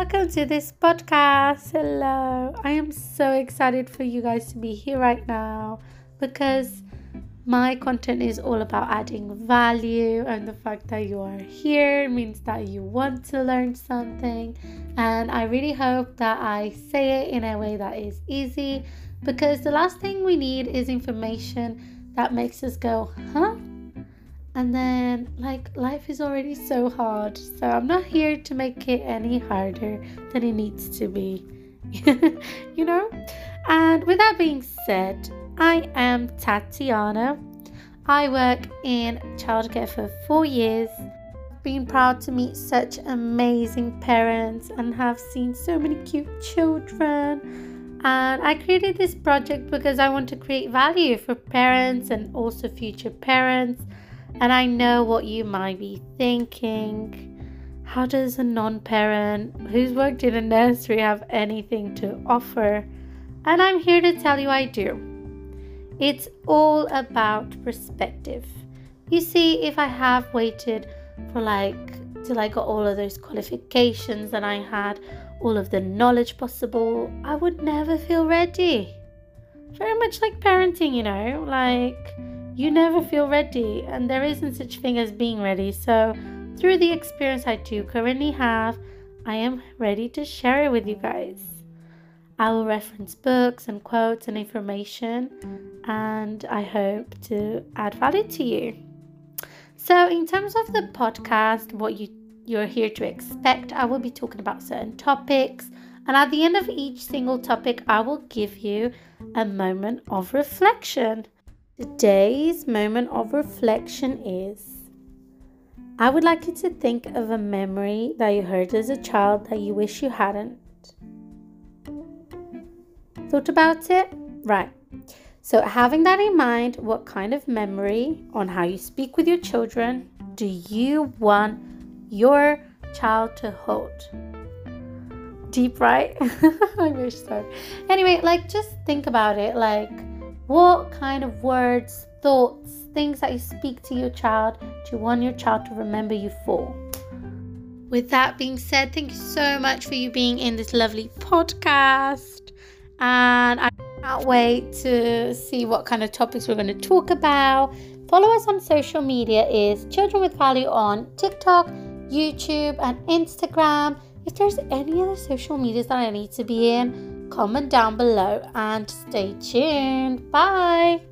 Welcome to this podcast. Hello. I am so excited for you guys to be here right now because my content is all about adding value, and the fact that you are here means that you want to learn something. And I really hope that I say it in a way that is easy because the last thing we need is information that makes us go, huh? And then, like, life is already so hard, so I'm not here to make it any harder than it needs to be. you know? And with that being said, I am Tatiana. I work in childcare for four years. Been proud to meet such amazing parents and have seen so many cute children. And I created this project because I want to create value for parents and also future parents and I know what you might be thinking. How does a non parent who's worked in a nursery have anything to offer? And I'm here to tell you I do. It's all about perspective. You see, if I have waited for like till I got all of those qualifications and I had all of the knowledge possible, I would never feel ready. Very much like parenting, you know, like you never feel ready, and there isn't such thing as being ready. So, through the experience I do currently have, I am ready to share it with you guys. I will reference books and quotes and information, and I hope to add value to you. So, in terms of the podcast, what you you're here to expect, I will be talking about certain topics, and at the end of each single topic, I will give you a moment of reflection. Today's moment of reflection is I would like you to think of a memory that you heard as a child that you wish you hadn't. Thought about it? Right. So, having that in mind, what kind of memory on how you speak with your children do you want your child to hold? Deep, right? I wish so. Anyway, like just think about it. Like, what kind of words, thoughts, things that you speak to your child do you want your child to remember you for? With that being said, thank you so much for you being in this lovely podcast. And I can't wait to see what kind of topics we're going to talk about. Follow us on social media is Children with Value on TikTok, YouTube, and Instagram. If there's any other social medias that I need to be in, comment down below and stay tuned. Bye.